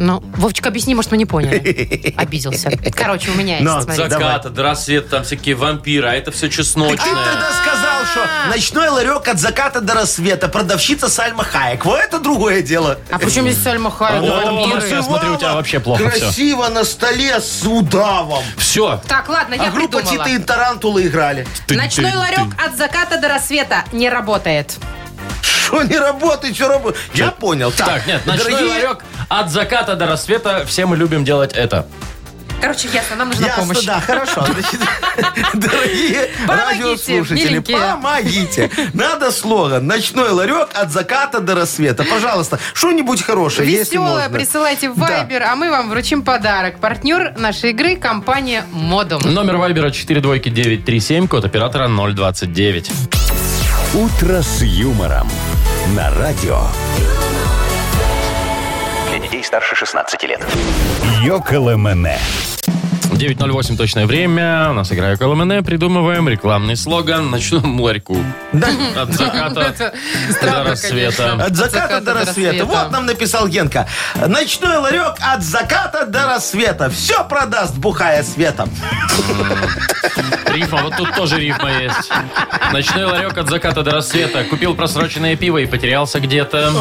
Ну, Вовчик, объясни, может, мы не поняли. Обиделся. Короче, у меня есть, Но, смотри. От заката до рассвета, там всякие вампиры, а это все ты чесночное. тогда сказал, что ночной ларек от заката до рассвета. Продавщица Сальма Хаек. Вот это другое дело. А почему здесь Сальма? О, вампиры? Макс, я смотрю, у тебя вообще плохо всё. Красиво на столе с удавом. Все. Так, ладно, я а группа придумала. Тита и Тарантулы играли. Ночной ларек от заката до рассвета не работает. Что не работает, что работает? Я понял. Так, Так, нет, ночной дорогие- ларек от заката до рассвета. Все мы любим делать это. Короче, ясно, нам нужна Ясно, помощь. да, хорошо. Значит, дорогие Помогите, радиослушатели, миленькие. помогите. Надо слоган. Ночной ларек от заката до рассвета. Пожалуйста, что-нибудь хорошее, если Веселое можно. присылайте в Да. Viber, а мы вам вручим подарок. Партнер нашей игры – компания «Модум». Номер вайбера 42937, код оператора 029. «Утро с юмором» на радио. Для детей старше 16 лет. Йоколэмэне. 9.08 точное время. У нас игра КЛМН. Придумываем рекламный слоган «Ночному ларьку». От заката до рассвета. От заката до рассвета. Вот нам написал Генка. Ночной ларек от заката до рассвета. Все продаст, бухая светом. Рифма, вот тут тоже рифма есть. Ночной ларек от заката до рассвета. Купил просроченное пиво и потерялся где-то.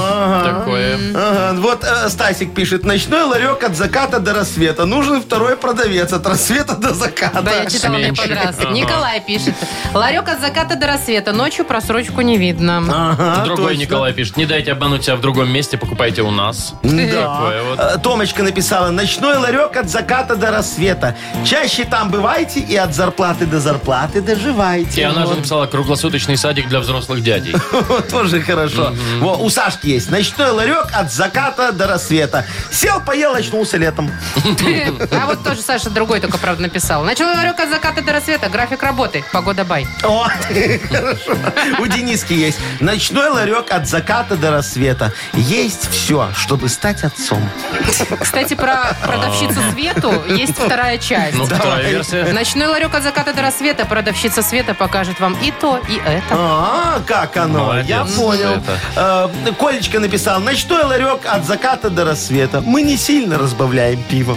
Такое. Ага, вот э, Стасик пишет. Ночной ларек от заката до рассвета. Нужен второй продавец от рассвета до заката. Да, я читала, мне понравилось. Ага. Николай пишет. Ларек от заката до рассвета. Ночью просрочку не видно. Ага, Другой точно. Николай пишет. Не дайте обмануть себя в другом месте, покупайте у нас. Да. Такое вот. Э, Томочка написала, ночной ларек от заката до рассвета. Чаще там бывайте и от зарплаты до зарплаты доживайте. И она же написала круглосуточный садик для взрослых дядей. Тоже хорошо. Во, у Сашки есть. Ночной ларек от заката до рассвета. Сел, поел, очнулся летом. А вот тоже Саша другой только, правда, написал. Ночной ларек от заката до рассвета. График работы. Погода бай. О, хорошо. У Дениски есть. Ночной ларек от заката до рассвета. Есть все, чтобы стать отцом. Кстати, про продавщицу Свету есть вторая часть. Ну, вторая версия. Ночной ларек от заката до рассвета. Продавщица Света покажет вам и то, и это. А, как оно? Молодец, Я понял. Света. Э, Колечка написал, ночной ларек от заката до рассвета. Мы не сильно разбавляем пиво.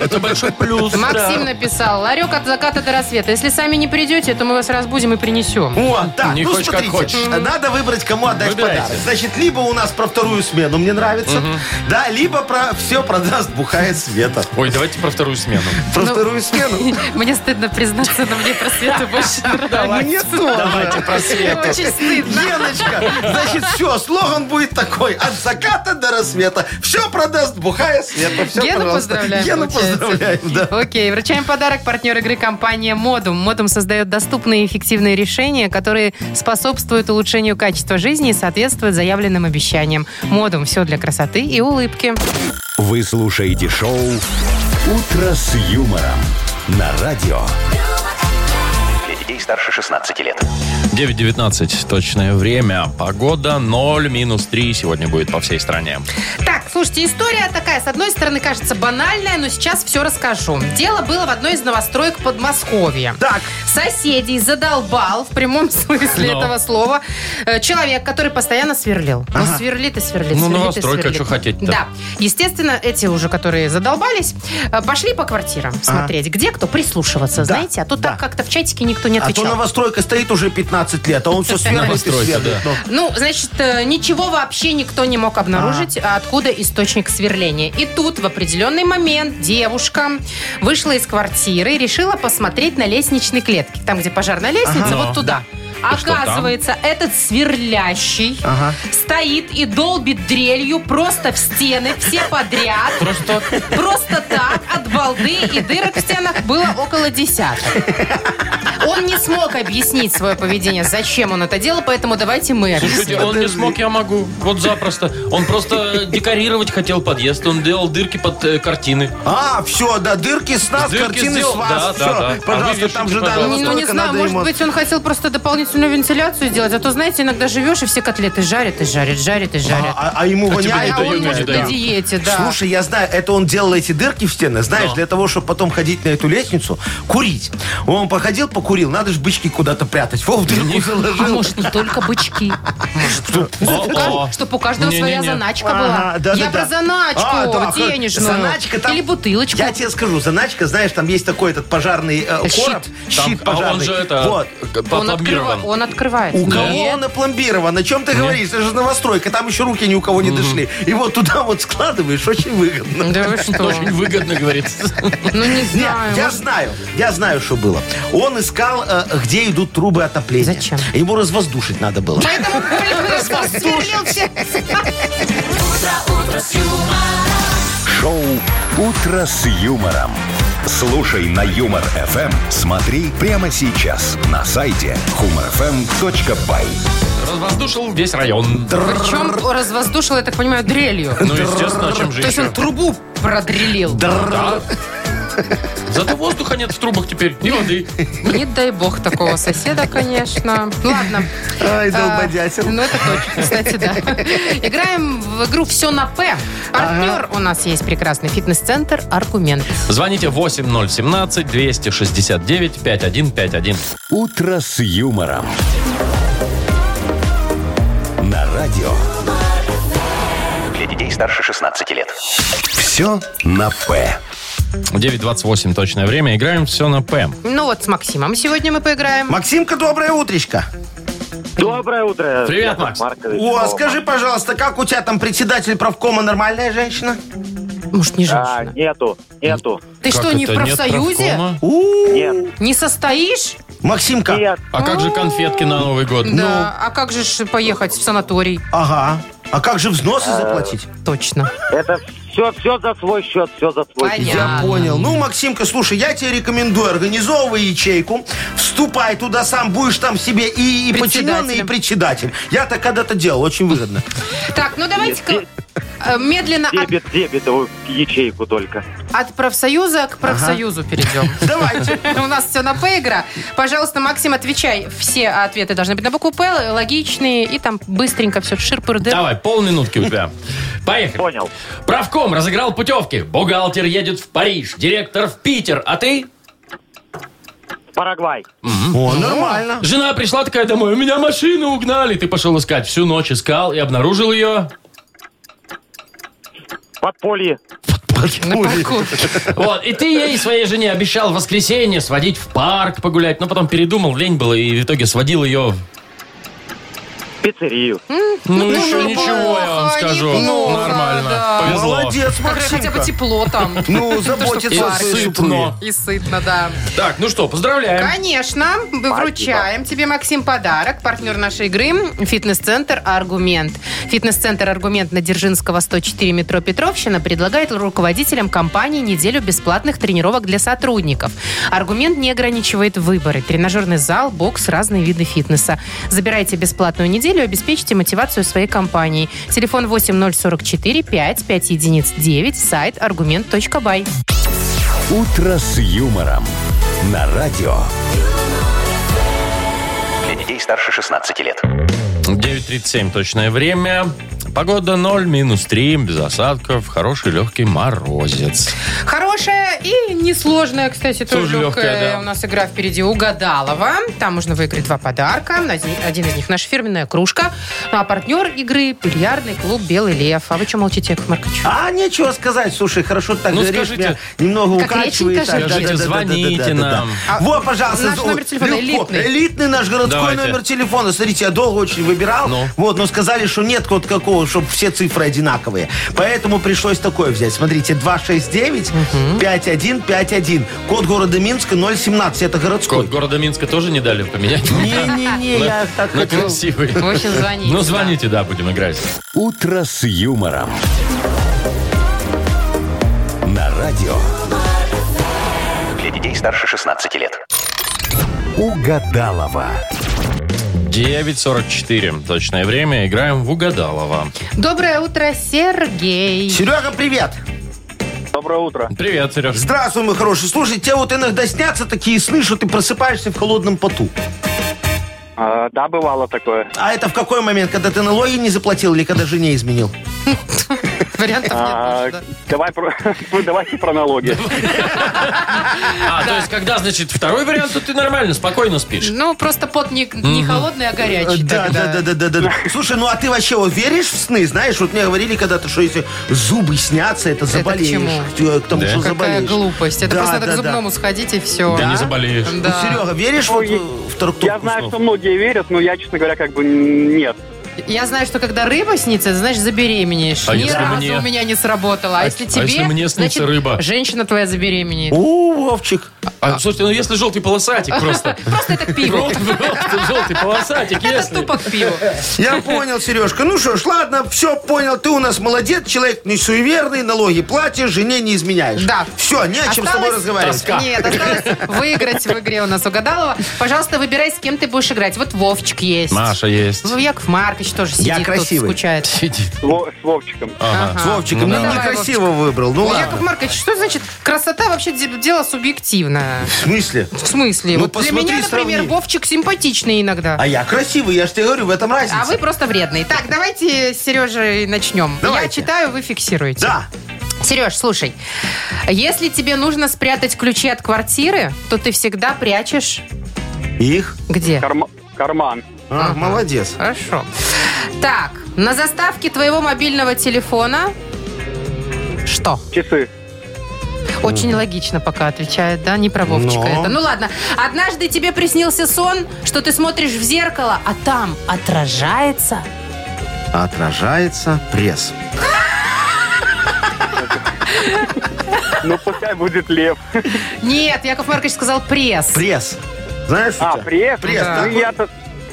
Это большой плюс. Ну, Максим да. написал, ларек от заката до рассвета. Если сами не придете, то мы вас разбудим и принесем. О, так, Не ну хочешь, как смотрите, хочешь. надо выбрать, кому отдать Выбирайте. подарок. Значит, либо у нас про вторую смену мне нравится, да, либо про все продаст бухает Света. Ой, давайте про вторую смену. Про Ну, вторую смену? Мне стыдно признаться, но мне про Свету больше нравится. Мне тоже. Давайте про Свету. Очень стыдно. Леночка, значит, все, слоган будет такой. От заката до рассвета. Все продаст бухая Света. Все, Гену пожалуйста. поздравляем, Гену получается. поздравляем, да. Окей, вручаем подарок партнер игры компания Модум. Модум создает доступные и эффективные решения, которые способствуют улучшению качества жизни и соответствуют заявленным обещаниям. Модум все для красоты и улыбки. Вы слушаете шоу «Утро с юмором» на радио. Для детей старше 16 лет. 9.19 точное время. Погода 0, минус 3 сегодня будет по всей стране. Так, слушайте, история такая, с одной стороны, кажется банальная, но сейчас все расскажу. Дело было в одной из новостроек Подмосковья. Так. Соседей задолбал, в прямом смысле Но. этого слова, э, человек, который постоянно сверлил. Ну, сверлит и сверлит, Ну, сверлит и новостройка, сверлит. что хотеть-то? Да. Естественно, эти уже, которые задолбались, э, пошли по квартирам смотреть, где кто, прислушиваться, знаете. А то да. так как-то в чатике никто не А то отвечал. новостройка стоит уже 15 лет, а он все сверлит и Новостройка, сверлит. да. Ну, Ну, значит, э, ничего вообще никто не мог обнаружить, а откуда источник сверления. И тут в определенный момент девушка вышла из квартиры и решила посмотреть на лестничной клетке. Там, где пожарная лестница, Ага. вот туда. Там? Оказывается, этот сверлящий Ага. стоит и долбит дрелью просто в стены, все подряд. Просто Просто так, от балды и дырок в стенах было около десяток. Он не смог объяснить свое поведение, зачем он это делал, поэтому давайте мы объясним. Слушайте, он не смог, я могу. Вот запросто. Он просто декорировать хотел подъезд. Он делал дырки под э, картины. А, все, да, дырки с нас, Дырки картины сделал, с вас. да, Все, да, да. А вы пожалуйста, там вешайте, же, да, пожалуйста. Ну, не знаю, надо может ремонт. быть, он хотел просто дополнительную вентиляцию сделать, а то, знаете, иногда живешь, и все котлеты жарят и жарят, жарят и жарят. А, а ему А, воняет? а он может на диете, да. Слушай, я знаю, это он делал эти дырки в стены, знаешь, Но. для того, чтобы потом ходить на эту лестницу, курить. Он походил, покурил, надо же бычки куда-то прятать. Во, в дырку а заложил. может, не только бычки. Чтобы у каждого своя заначка была. да, Я да, про да. заначку А, да, денежную. Заначка там- Или бутылочку. Я тебе скажу, заначка, знаешь, там есть такой этот пожарный э, Щит. короб, щит а он пожарный. же это Вот. Он, он открывает. У кого Нет. он опломбирован? О чем ты говоришь? Это же новостройка, там еще руки ни у кого не дошли. И вот туда вот складываешь, очень выгодно. Да вы что? Очень выгодно, говорится. Ну, не Нет, знаю. я знаю, я знаю, что было. Он искал, э, где идут трубы отопления. Зачем? Ему развоздушить надо было. Поэтому сверлил все. Шоу «Утро с юмором». Слушай на Юмор ФМ. Смотри прямо сейчас на сайте humorfm.by. Развоздушил весь район. Причем развоздушил, я так понимаю, дрелью. Ну, естественно, чем же То есть еще? он трубу продрелил. Да. Зато воздуха нет в трубах теперь. И воды. Не дай бог такого соседа, конечно. Ну, Ладно. Ай, А, долбодятел. Ну, это точно, кстати, да. Играем в игру «Все на П». Партнер у нас есть прекрасный фитнес-центр «Аргумент». Звоните 8017-269-5151. «Утро с юмором». На радио. Для детей старше 16 лет. Все на «П». 9.28 точное время. Играем все на П. Ну вот с Максимом сегодня мы поиграем. Максимка, доброе утречко. Доброе утро. Привет, Яков Макс. Маркович. О, скажи, пожалуйста, как у тебя там председатель правкома нормальная женщина? Может, не А, женщина? нету, нету. Ты Как что, не в это, нет профсоюзе? правкома? У, Нет, Не состоишь? Максимка. нет. А как же конфетки на Новый год? Да. А как же ж поехать в санаторий? Ага. А как же взносы заплатить? Точно. Это все, все за свой счет, все за свой счет. Понятно. Я понял. Ну, Максимка, слушай, я тебе рекомендую, организовывай ячейку, вступай туда сам, будешь там себе и, и подчиненный, и председатель. Я так когда-то делал, очень выгодно. Так, ну давайте-ка медленно от, Дебет, дебетовую ячейку только. от профсоюза к профсоюзу перейдем. Давайте. У нас все на П игра. Пожалуйста, Максим, отвечай. Все ответы должны быть на букву П, логичные, и там быстренько все шир Давай, полминутки у тебя. Поехали. Понял. Профком разыграл путевки. Бухгалтер едет в Париж, директор в Питер. А ты? Парагвай. О, нормально. Жена пришла такая домой, у меня машину угнали. Ты пошел искать. Всю ночь искал и обнаружил ее. Подполье. Вот, и ты ей, своей жене, обещал в воскресенье сводить в парк погулять, но потом передумал, лень было, и в итоге сводил ее... Пиццерию. Ну, еще ничего, я вам скажу. неплохо, Нормально. да. Повезло. Молодец, хотя бы Максимка. тепло там. Ну, заботится о своей сытно. супруге. И сытно, да. Так, ну что, поздравляем. Конечно, мы вручаем тебе, Максим, подарок. Партнер нашей игры – фитнес-центр «Аргумент». Фитнес-центр «Аргумент» на Дзержинского, 104 метро Петровщина предлагает руководителям компании неделю бесплатных тренировок для сотрудников. «Аргумент» не ограничивает выборы. Тренажерный зал, бокс, разные виды фитнеса. Забирайте бесплатную неделю и обеспечьте мотивацию своей компании. Телефон 8044 5 5 единиц 9, сайт аргумент.бай. «Утро с юмором» на радио. Для детей старше 16 лет. 9.37 точное время. Погода 0, минус 3, без осадков, хороший легкий морозец. Хорошая и несложная, кстати, тоже, Тоже легкая, легкая. да. У нас игра впереди угадалова. Там можно выиграть два подарка. Один, один из них наша фирменная кружка. Ну, а партнер игры – бильярдный клуб «Белый лев». А вы что молчите, Яков Маркович? А, нечего сказать. Слушай, хорошо так Ну, говоришь, скажите. меня немного Как укачивает. Скажите, звоните нам. А Во, пожалуйста. наш номер телефона легко. элитный. Элитный наш городской Давайте. номер телефона. Смотрите, я долго очень выбирал. Ну. Вот, но сказали, что нет вот какого, чтобы все цифры одинаковые. Поэтому пришлось такое взять. Смотрите, 269-5151. Код города Минска 017. Это городской. Код города Минска тоже не дали поменять? Не-не-не, я так На хотел. красивый. В общем, звоните. Ну, звоните, да, будем играть. «Утро с юмором». На радио. Для детей старше 16 лет. Угадалова. 9.44 точное время. Играем в Угадалова. Доброе утро, Сергей. Серега, привет. Доброе утро. Привет, Сереж. Здравствуй, мой хороший. Слушай, тебе вот иногда снятся такие сны, что ты просыпаешься в холодном поту. А, да, бывало такое. А это в какой момент? Когда ты налоги не заплатил или когда жене изменил? Вариантов А, нет да? давай про, ну, давайте про налоги. А, то есть, когда, значит, второй вариант, то ты нормально, спокойно спишь. Ну, просто пот не, холодный, а горячий. Да, да, да, да, да. Слушай, ну а ты вообще вот веришь в сны? Знаешь, вот мне говорили когда-то, что если зубы снятся, это заболеешь. К тому, Да? что Какая заболеешь. глупость. Это просто надо к зубному сходить и все. Да не заболеешь. Ну. Серега, веришь в Я знаю, что многие верят, но я, честно говоря, как бы нет. Я знаю, что когда рыба снится, это значит забеременеешь. А Ни если разу мне? у меня не сработало. А, А- если а тебе, если мне снится значит, рыба? женщина твоя забеременеет. О, Вовчик. А, слушайте, ну если желтый полосатик просто. Просто это к пиву. Желтый полосатик, Это если... тупо к пиву. Я понял, Сережка. Ну что ж, ладно, все понял. Ты у нас молодец, человек не суеверный, налоги платишь, жене не изменяешь. Да. Все, не о чем с тобой разговаривать. Нет, осталось выиграть в игре у нас угадалова. Пожалуйста, выбирай, с кем ты будешь играть. Вот Вовчик есть. Маша есть. Яков Маркович тоже сидит, тут красивый. скучает. Сидит. С, Во- с Вовчиком. Ага. С Вовчиком. Ну Ну, да. некрасиво выбрал. Ну Ну, ладно. Яков Маркович, что значит красота вообще де- дело субъективное? В смысле? В смысле? Ну, вот для посмотри, меня, например, сравни. Вовчик симпатичный иногда. А я красивый, я же тебе говорю, в этом разница. А вы просто вредный. Так, давайте с Сережей начнем. Я Давайте. читаю, вы фиксируете. Да. Сереж, слушай, если тебе нужно спрятать ключи от квартиры, то ты всегда прячешь Их? где? Карма- карман. А, молодец. Хорошо. Так, на заставке твоего мобильного телефона что? Часы. Очень логично пока отвечает, да? Не про Вовчика Но. это. Ну ладно. Однажды тебе приснился сон, что ты смотришь в зеркало, а там отражается... Отражается пресс. Ну, пускай будет лев. Нет, Яков Маркович сказал пресс. Пресс. Знаешь, А, пресс? Пресс, Ну, такой. я-то...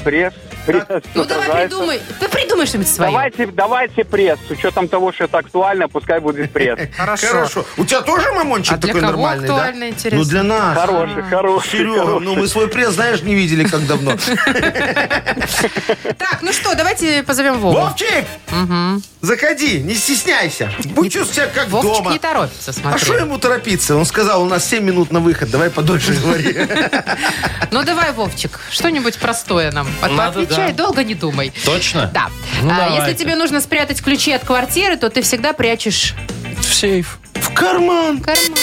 Пресс. Пресс. Ну давай придумай. Ты придумай что-нибудь свое. Давайте, давайте пресс. С учетом того, что это актуально, пускай будет пресс. Хорошо. Хорошо. У тебя тоже мамончик А для такой кого нормальный, актуально, да? интересно? Ну, для нас. Хороший, хороший. Серега, хороший. ну мы свой пресс, знаешь, не видели как давно. Так, ну что, давайте позовем Вову. Вовчик! Заходи, не стесняйся. Будь чувствовать себя как Вовчик дома. не торопится, А смотри. что ему торопиться? Он сказал, у нас 7 минут на выход, давай подольше говори. Ну давай, Вовчик, что-нибудь простое нам. Отвечай, долго не думай. Точно? Да. Ну, А, если тебе нужно спрятать ключи от квартиры, то ты всегда прячешь В сейф. В карман. в карман.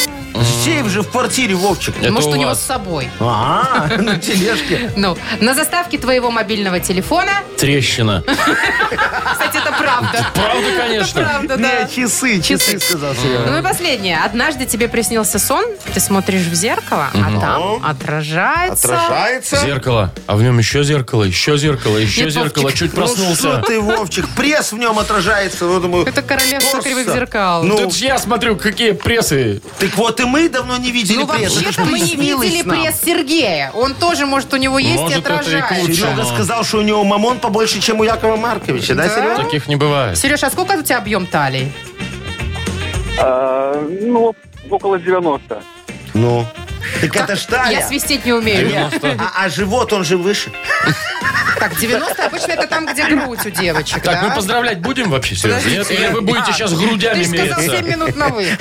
Сейф же в квартире, Вовчик. Это Может, у у него с собой. А, на тележке. Ну, на заставке твоего мобильного телефона, Трещина. кстати, это правда. Правда, конечно. Это правда, да. Не, часы, часы, сказал. Ну и последнее. Однажды тебе приснился сон, ты смотришь в зеркало, а там отражается... Отражается. Зеркало. А в нем еще зеркало, еще зеркало, еще зеркало. Чуть Ну что проснулся. ты, Вовчик, пресс в нем отражается. Вот думаю, Это королевство кривых зеркал. Ну, я смотрю, какие прессы. Так вот и мы давно не видели Ну, пресс. Вообще-то мы не видели нам. пресс Сергея. Он тоже, может, у него есть Может, и это и отражает. Серега сказал, что у него мамон побольше, чем у Якова Марковича, да, Да. Серега? Таких не бывает. Сереж, а сколько у тебя объем талии? Э, ну, около 90. Ну. Так это ж талия. Я свистеть не умею. 90. А, а живот, он же выше. Так, 90 обычно это там, где грудь у девочек, Так, да? мы поздравлять будем вообще, Сереж? Нет? Или вы будете А, сейчас грудями Ты же сказал 7 мериться? минут на выход.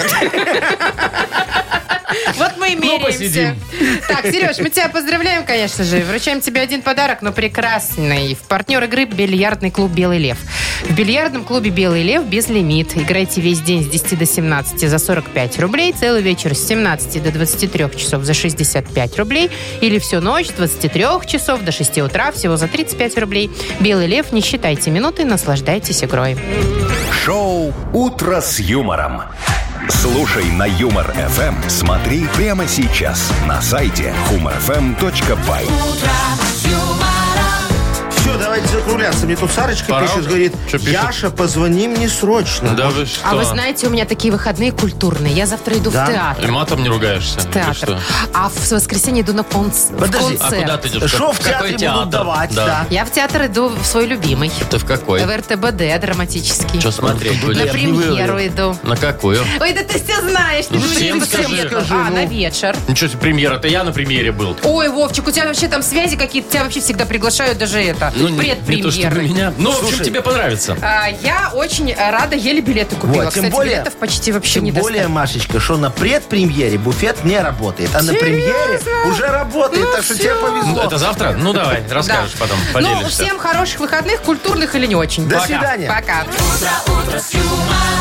Вот мы и Ну, меряемся. посидим. Так, Сереж, мы тебя поздравляем, конечно же. Вручаем тебе один подарок, но прекрасный. В партнер игры бильярдный клуб «Белый лев». В бильярдном клубе «Белый лев» без лимит. Играйте весь день с 10 до 17 за 45 рублей, целый вечер с 17 до 23 часов за 65 рублей или всю ночь с 23 часов до 6 утра всего за 35 рублей. «Белый лев», не считайте минуты, наслаждайтесь игрой. Шоу «Утро с юмором». Слушай на Юмор ФМ. Смотри прямо сейчас на сайте humorfm.by. Все, давайте закругляться. Мне тут Сарочка Пора пишет, уже? говорит, Чё пишет? Яша, позвони мне срочно. Да вы что? А вы знаете, у меня такие выходные культурные. Я завтра иду Да? в театр. И матом не ругаешься? В Ты театр. что? А в воскресенье иду на конц- в Подожди, А концерт. куда ты идешь? Шо в какой театре театр? будут давать, да. Я в театр иду в свой любимый. Ты в какой? В РТБД драматический. Что смотреть На будешь? премьеру иду. На какую? Ой, да ты все знаешь. Ты Ну, же всем не скажи. Скажи, А, ну. на вечер. Ничего себе, премьера-то я на премьере был. Ой, Вовчик, у тебя вообще там связи какие-то. Тебя вообще всегда приглашают даже это. Ну, не, не то, чтобы предпремьеры. меня. Ну, в общем, тебе понравится. А, я очень рада, еле билеты купила. Вот, тем Кстати, более- билетов почти вообще Тем не более, достать. Машечка, что на предпремьере буфет не работает, а на премьере уже работает, так что тебе Ну, повезло. это завтра? Ну, давай, расскажешь потом, Ну, поделишься. всем хороших выходных, культурных или не очень. До Пока. свидания. Пока. утро с юмором.